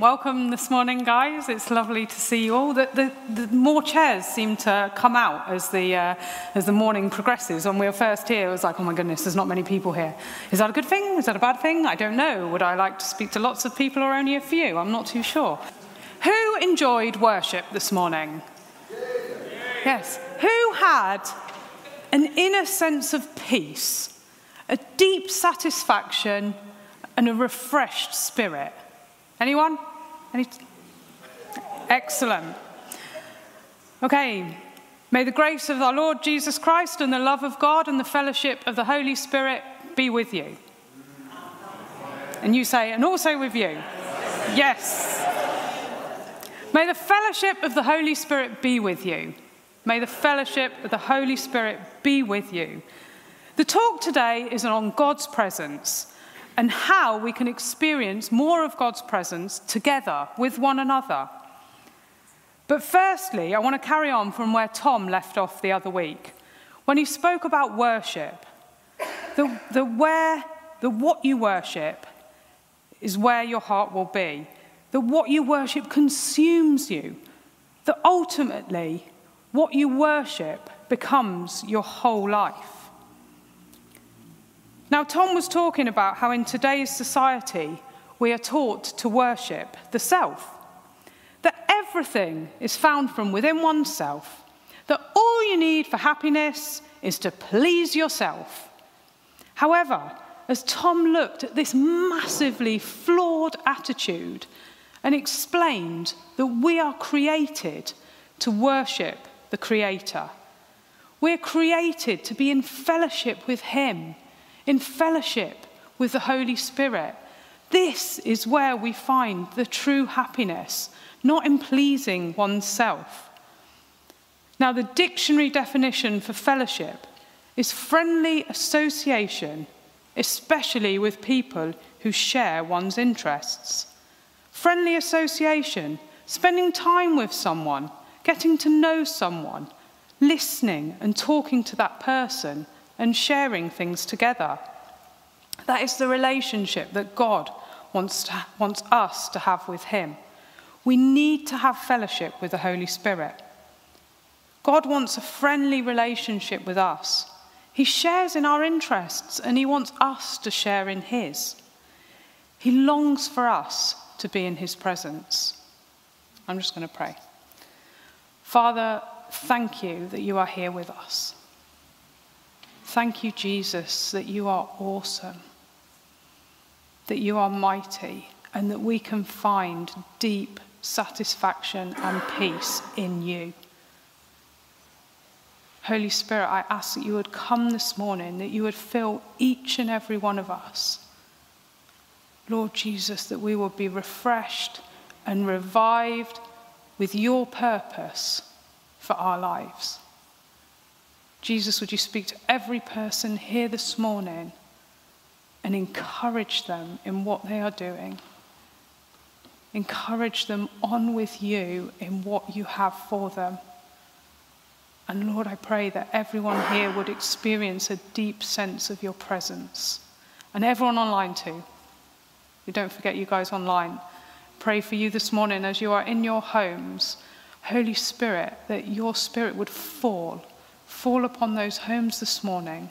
Welcome this morning, guys. It's lovely to see you all. The, the, the more chairs seem to come out as the, uh, as the morning progresses. When we were first here, it was like, oh my goodness, there's not many people here. Is that a good thing? Is that a bad thing? I don't know. Would I like to speak to lots of people or only a few? I'm not too sure. Who enjoyed worship this morning? Yes. Who had an inner sense of peace, a deep satisfaction, and a refreshed spirit? Anyone? Excellent. Okay. May the grace of our Lord Jesus Christ and the love of God and the fellowship of the Holy Spirit be with you. And you say, and also with you. Yes. May the fellowship of the Holy Spirit be with you. May the fellowship of the Holy Spirit be with you. The talk today is on God's presence and how we can experience more of God's presence together with one another. But firstly, I want to carry on from where Tom left off the other week when he spoke about worship. The, the where, the what you worship is where your heart will be. The what you worship consumes you. That ultimately, what you worship becomes your whole life. Now, Tom was talking about how in today's society we are taught to worship the self, that everything is found from within oneself, that all you need for happiness is to please yourself. However, as Tom looked at this massively flawed attitude and explained that we are created to worship the Creator, we're created to be in fellowship with Him in fellowship with the Holy Spirit. This is where we find the true happiness, not in pleasing oneself. Now, the dictionary definition for fellowship is friendly association, especially with people who share one's interests. Friendly association, spending time with someone, getting to know someone, listening and talking to that person and sharing things together. That is the relationship that God wants, to, wants us to have with Him. We need to have fellowship with the Holy Spirit. God wants a friendly relationship with us. He shares in our interests and He wants us to share in His. He longs for us to be in His presence. I'm just going to pray. Father, thank you that you are here with us. Thank you, Jesus, that you are awesome, that you are mighty, and that we can find deep satisfaction and peace in you. Holy Spirit, I ask that you would come this morning, that you would fill each and every one of us. Lord Jesus, that we would be refreshed and revived with your purpose for our lives. Jesus, would you speak to every person here this morning and encourage them in what they are doing? Encourage them on with you in what you have for them. And Lord, I pray that everyone here would experience a deep sense of your presence. And everyone online too. We don't forget you guys online. Pray for you this morning as you are in your homes. Holy Spirit, that your spirit would fall fall upon those homes this morning.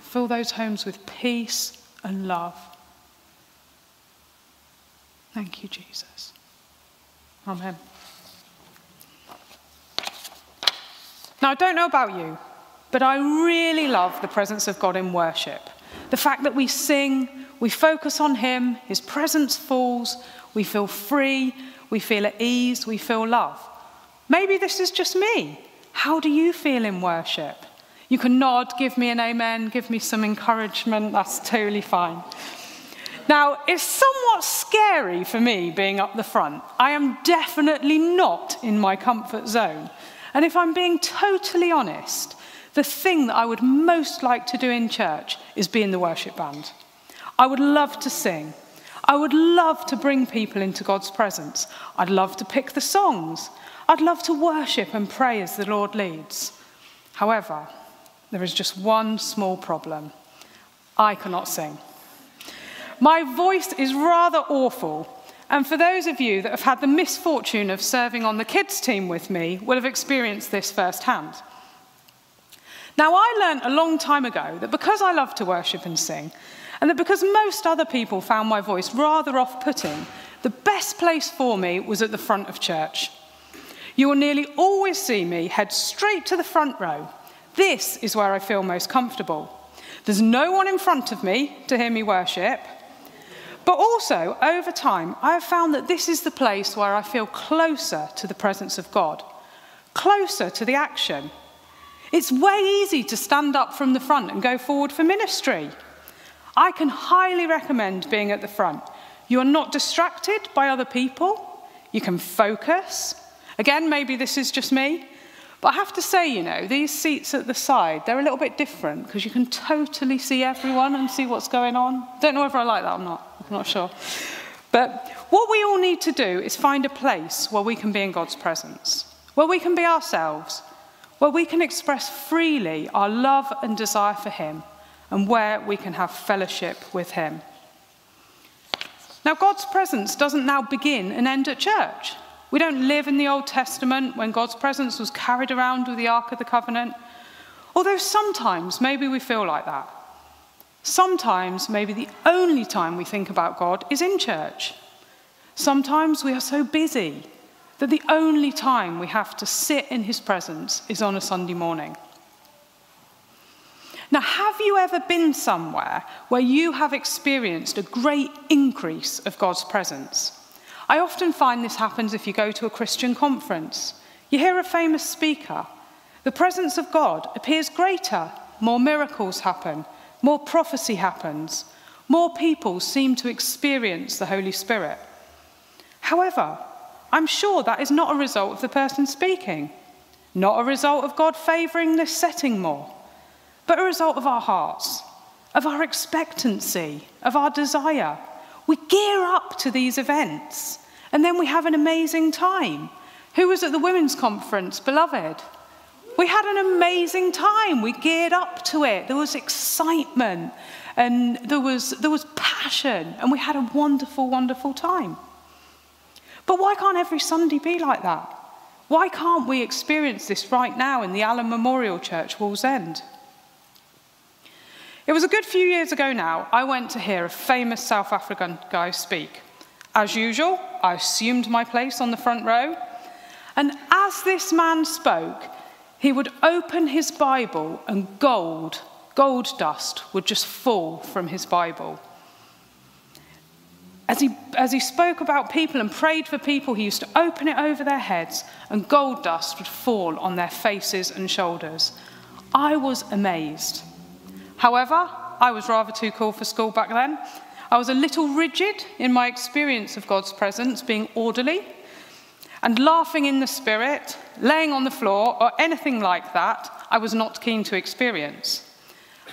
Fill those homes with peace and love. Thank you, Jesus. Amen. Now, I don't know about you, but I really love the presence of God in worship. The fact that we sing, we focus on Him, His presence falls, we feel free, we feel at ease, we feel love. Maybe this is just me. How do you feel in worship? You can nod, give me an amen, give me some encouragement, that's totally fine. Now, it's somewhat scary for me being up the front. I am definitely not in my comfort zone. And if I'm being totally honest, the thing that I would most like to do in church is be in the worship band. I would love to sing. I would love to bring people into God's presence. I'd love to pick the songs. I'd love to worship and pray as the Lord leads. However, there is just one small problem I cannot sing. My voice is rather awful, And for those of you that have had the misfortune of serving on the kids' team with me, will have experienced this firsthand. Now, I learned a long time ago that because I love to worship and sing, and that because most other people found my voice rather off putting, the best place for me was at the front of church. You will nearly always see me head straight to the front row. This is where I feel most comfortable. There's no one in front of me to hear me worship. But also, over time, I have found that this is the place where I feel closer to the presence of God, closer to the action. It's way easy to stand up from the front and go forward for ministry. I can highly recommend being at the front. You are not distracted by other people, you can focus. Again, maybe this is just me, but I have to say, you know, these seats at the side, they're a little bit different because you can totally see everyone and see what's going on. Don't know whether I like that or not, I'm not sure. But what we all need to do is find a place where we can be in God's presence, where we can be ourselves, where we can express freely our love and desire for Him, and where we can have fellowship with Him. Now, God's presence doesn't now begin and end at church. We don't live in the Old Testament when God's presence was carried around with the Ark of the Covenant. Although sometimes maybe we feel like that. Sometimes maybe the only time we think about God is in church. Sometimes we are so busy that the only time we have to sit in his presence is on a Sunday morning. Now, have you ever been somewhere where you have experienced a great increase of God's presence? I often find this happens if you go to a Christian conference. You hear a famous speaker. The presence of God appears greater. More miracles happen. More prophecy happens. More people seem to experience the Holy Spirit. However, I'm sure that is not a result of the person speaking, not a result of God favouring this setting more, but a result of our hearts, of our expectancy, of our desire we gear up to these events and then we have an amazing time. Who was at the women's conference, beloved? We had an amazing time. We geared up to it. There was excitement and there was, there was passion, and we had a wonderful, wonderful time. But why can't every Sunday be like that? Why can't we experience this right now in the Allen Memorial Church, Wallsend? It was a good few years ago now, I went to hear a famous South African guy speak. As usual, I assumed my place on the front row. And as this man spoke, he would open his Bible and gold, gold dust, would just fall from his Bible. As he, as he spoke about people and prayed for people, he used to open it over their heads and gold dust would fall on their faces and shoulders. I was amazed. However, I was rather too cool for school back then. I was a little rigid in my experience of God's presence, being orderly, and laughing in the spirit, laying on the floor, or anything like that, I was not keen to experience.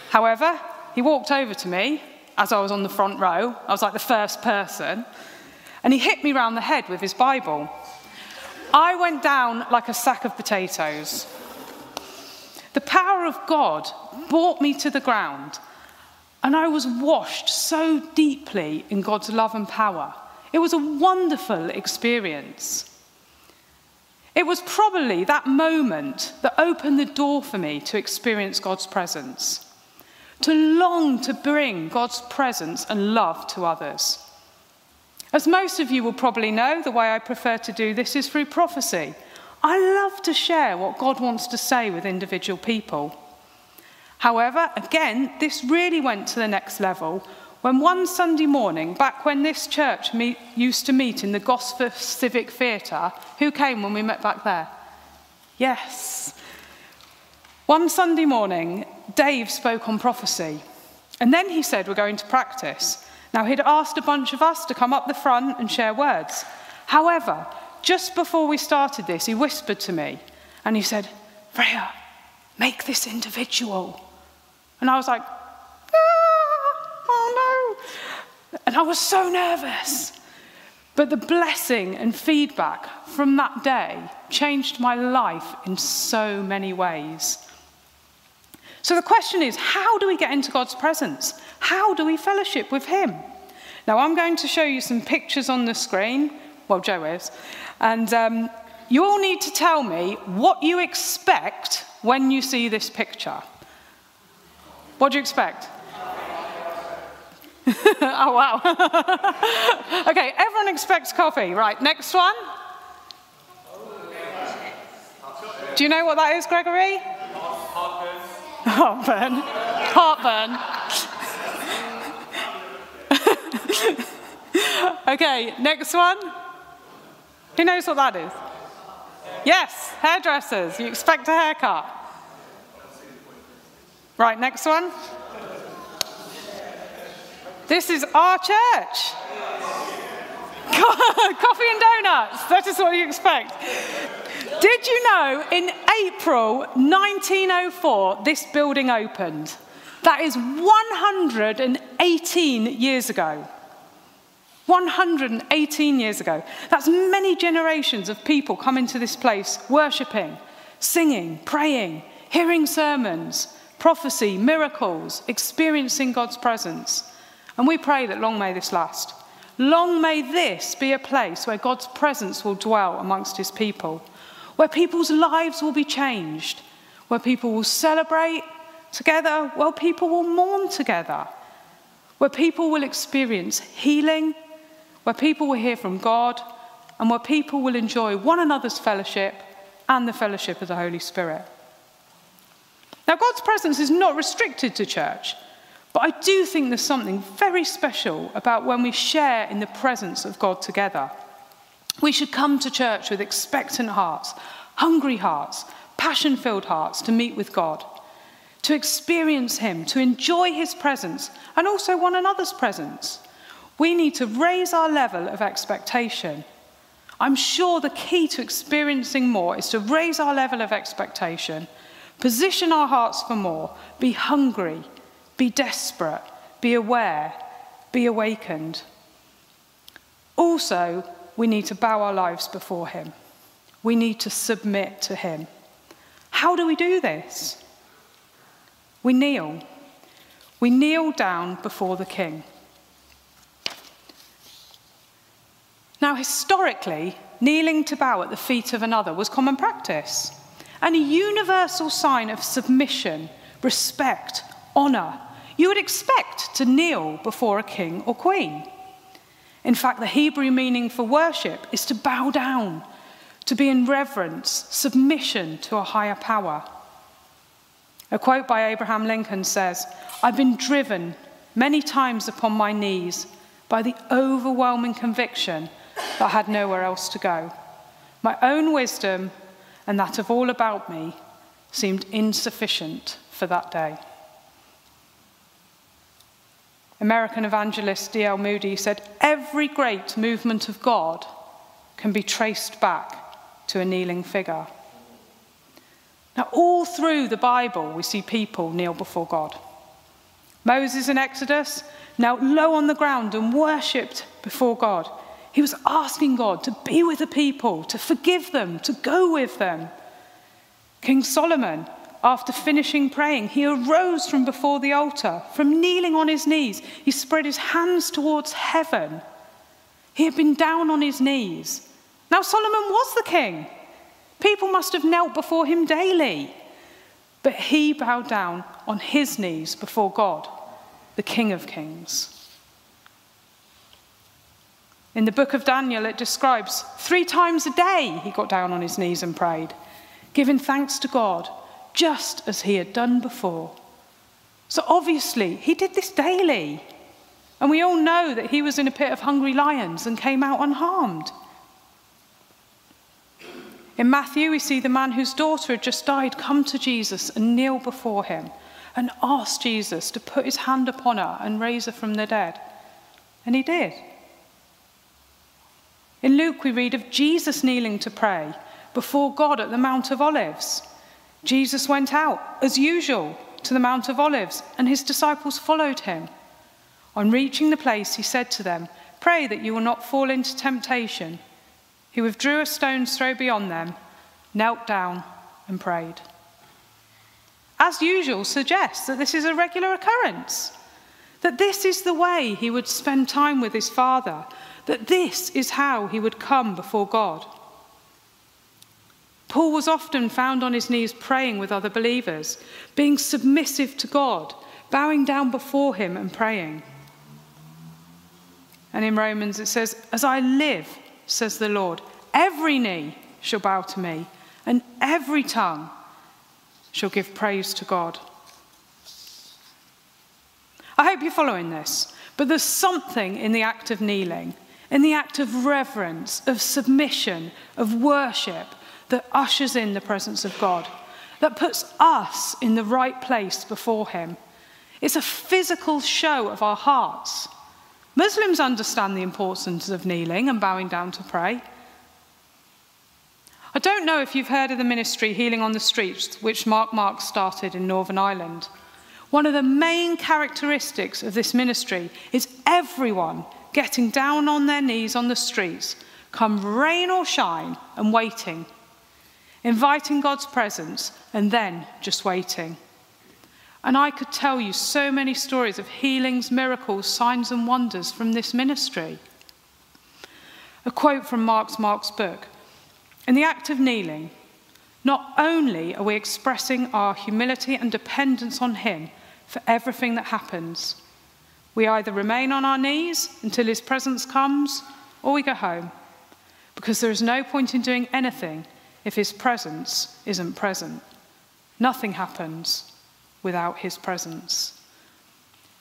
However, he walked over to me as I was on the front row. I was like the first person. And he hit me round the head with his Bible. I went down like a sack of potatoes. The power of God brought me to the ground, and I was washed so deeply in God's love and power. It was a wonderful experience. It was probably that moment that opened the door for me to experience God's presence, to long to bring God's presence and love to others. As most of you will probably know, the way I prefer to do this is through prophecy. I love to share what God wants to say with individual people. However, again, this really went to the next level when one Sunday morning, back when this church meet, used to meet in the Gosforth Civic Theatre, who came when we met back there? Yes. One Sunday morning, Dave spoke on prophecy, and then he said, We're going to practice. Now, he'd asked a bunch of us to come up the front and share words. However, just before we started this, he whispered to me and he said, Freya, make this individual. And I was like, ah, oh no. And I was so nervous. But the blessing and feedback from that day changed my life in so many ways. So the question is how do we get into God's presence? How do we fellowship with Him? Now, I'm going to show you some pictures on the screen. Well, Joe is. And um, you all need to tell me what you expect when you see this picture. What do you expect? oh, wow. okay, everyone expects coffee. Right, next one. Do you know what that is, Gregory? Heartburn. Heartburn. okay, next one. Who knows what that is? Yes, hairdressers. You expect a haircut. Right, next one. This is our church. Coffee and donuts. That is what you expect. Did you know in April 1904 this building opened? That is 118 years ago. 118 years ago. That's many generations of people coming to this place, worshipping, singing, praying, hearing sermons, prophecy, miracles, experiencing God's presence. And we pray that long may this last. Long may this be a place where God's presence will dwell amongst his people, where people's lives will be changed, where people will celebrate together, where people will mourn together, where people will experience healing, where people will hear from God, and where people will enjoy one another's fellowship and the fellowship of the Holy Spirit. Now, God's presence is not restricted to church. But I do think there's something very special about when we share in the presence of God together. We should come to church with expectant hearts, hungry hearts, passion filled hearts to meet with God, to experience Him, to enjoy His presence, and also one another's presence. We need to raise our level of expectation. I'm sure the key to experiencing more is to raise our level of expectation, position our hearts for more, be hungry, be desperate, be aware, be awakened. Also, we need to bow our lives before Him. We need to submit to Him. How do we do this? We kneel. We kneel down before the King. Now, historically, kneeling to bow at the feet of another was common practice and a universal sign of submission, respect, honour, you would expect to kneel before a king or queen. In fact, the Hebrew meaning for worship is to bow down, to be in reverence, submission to a higher power. A quote by Abraham Lincoln says, I've been driven many times upon my knees by the overwhelming conviction that I had nowhere else to go. My own wisdom and that of all about me seemed insufficient for that day. American evangelist D.L. Moody said, Every great movement of God can be traced back to a kneeling figure. Now, all through the Bible, we see people kneel before God. Moses in Exodus knelt low on the ground and worshipped before God. He was asking God to be with the people, to forgive them, to go with them. King Solomon after finishing praying, he arose from before the altar. From kneeling on his knees, he spread his hands towards heaven. He had been down on his knees. Now, Solomon was the king. People must have knelt before him daily. But he bowed down on his knees before God, the King of Kings. In the book of Daniel, it describes three times a day he got down on his knees and prayed, giving thanks to God just as he had done before. So obviously, he did this daily. And we all know that he was in a pit of hungry lions and came out unharmed. In Matthew, we see the man whose daughter had just died come to Jesus and kneel before him and ask Jesus to put his hand upon her and raise her from the dead. And he did. In Luke, we read of Jesus kneeling to pray before God at the Mount of Olives. Jesus went out, as usual, to the Mount of Olives, and his disciples followed him. On reaching the place, he said to them, Pray that you will not fall into temptation. He withdrew a stone's throw beyond them, knelt down, and prayed. As usual, suggests that this is a regular occurrence. that this is the way he would spend time with his Father, that this is how he would come before God. Paul was often found on his knees praying with other believers, being submissive to God, bowing down before him and praying. And in Romans it says, As I live, says the Lord, every knee shall bow to me, and every tongue shall give praise to God. I hope you're following this, but there's something in the act of kneeling, in the act of reverence, of submission, of worship that ushers in the presence of God, that puts us in the right place before Him. It's a physical show of our hearts. Muslims understand the importance of kneeling and bowing down to pray. I don't know if you've heard of the ministry Healing on the Streets, which Mark Marx started in Northern Ireland. One of the main characteristics of this ministry is everyone getting down on their knees on the streets, come rain or shine, and waiting, inviting God's presence, and then just waiting. And I could tell you so many stories of healings, miracles, signs, and wonders from this ministry. A quote from Mark's Marx's book In the act of kneeling, not only are we expressing our humility and dependence on Him for everything that happens, we either remain on our knees until His presence comes or we go home, because there is no point in doing anything if His presence isn't present. Nothing happens without his presence.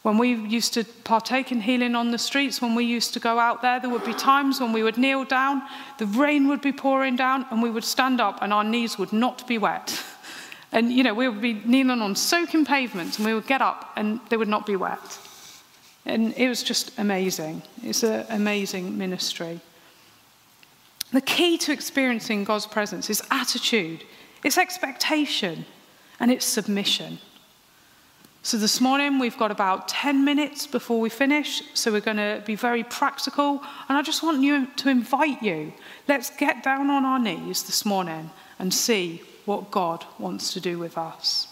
When we used to partake in healing on the streets, when we used to go out there, there would be times when we would kneel down, the rain would be pouring down, and we would stand up and our knees would not be wet. And, you know, we would be kneeling on soaking pavements and we would get up and they would not be wet. And it was just amazing. It's an amazing ministry. The key to experiencing God's presence is attitude, it's expectation, and it's submission. So this morning we've got about 10 minutes before we finish, so we're going to be very practical. And I just want you to invite you. Let's get down on our knees this morning and see what God wants to do with us.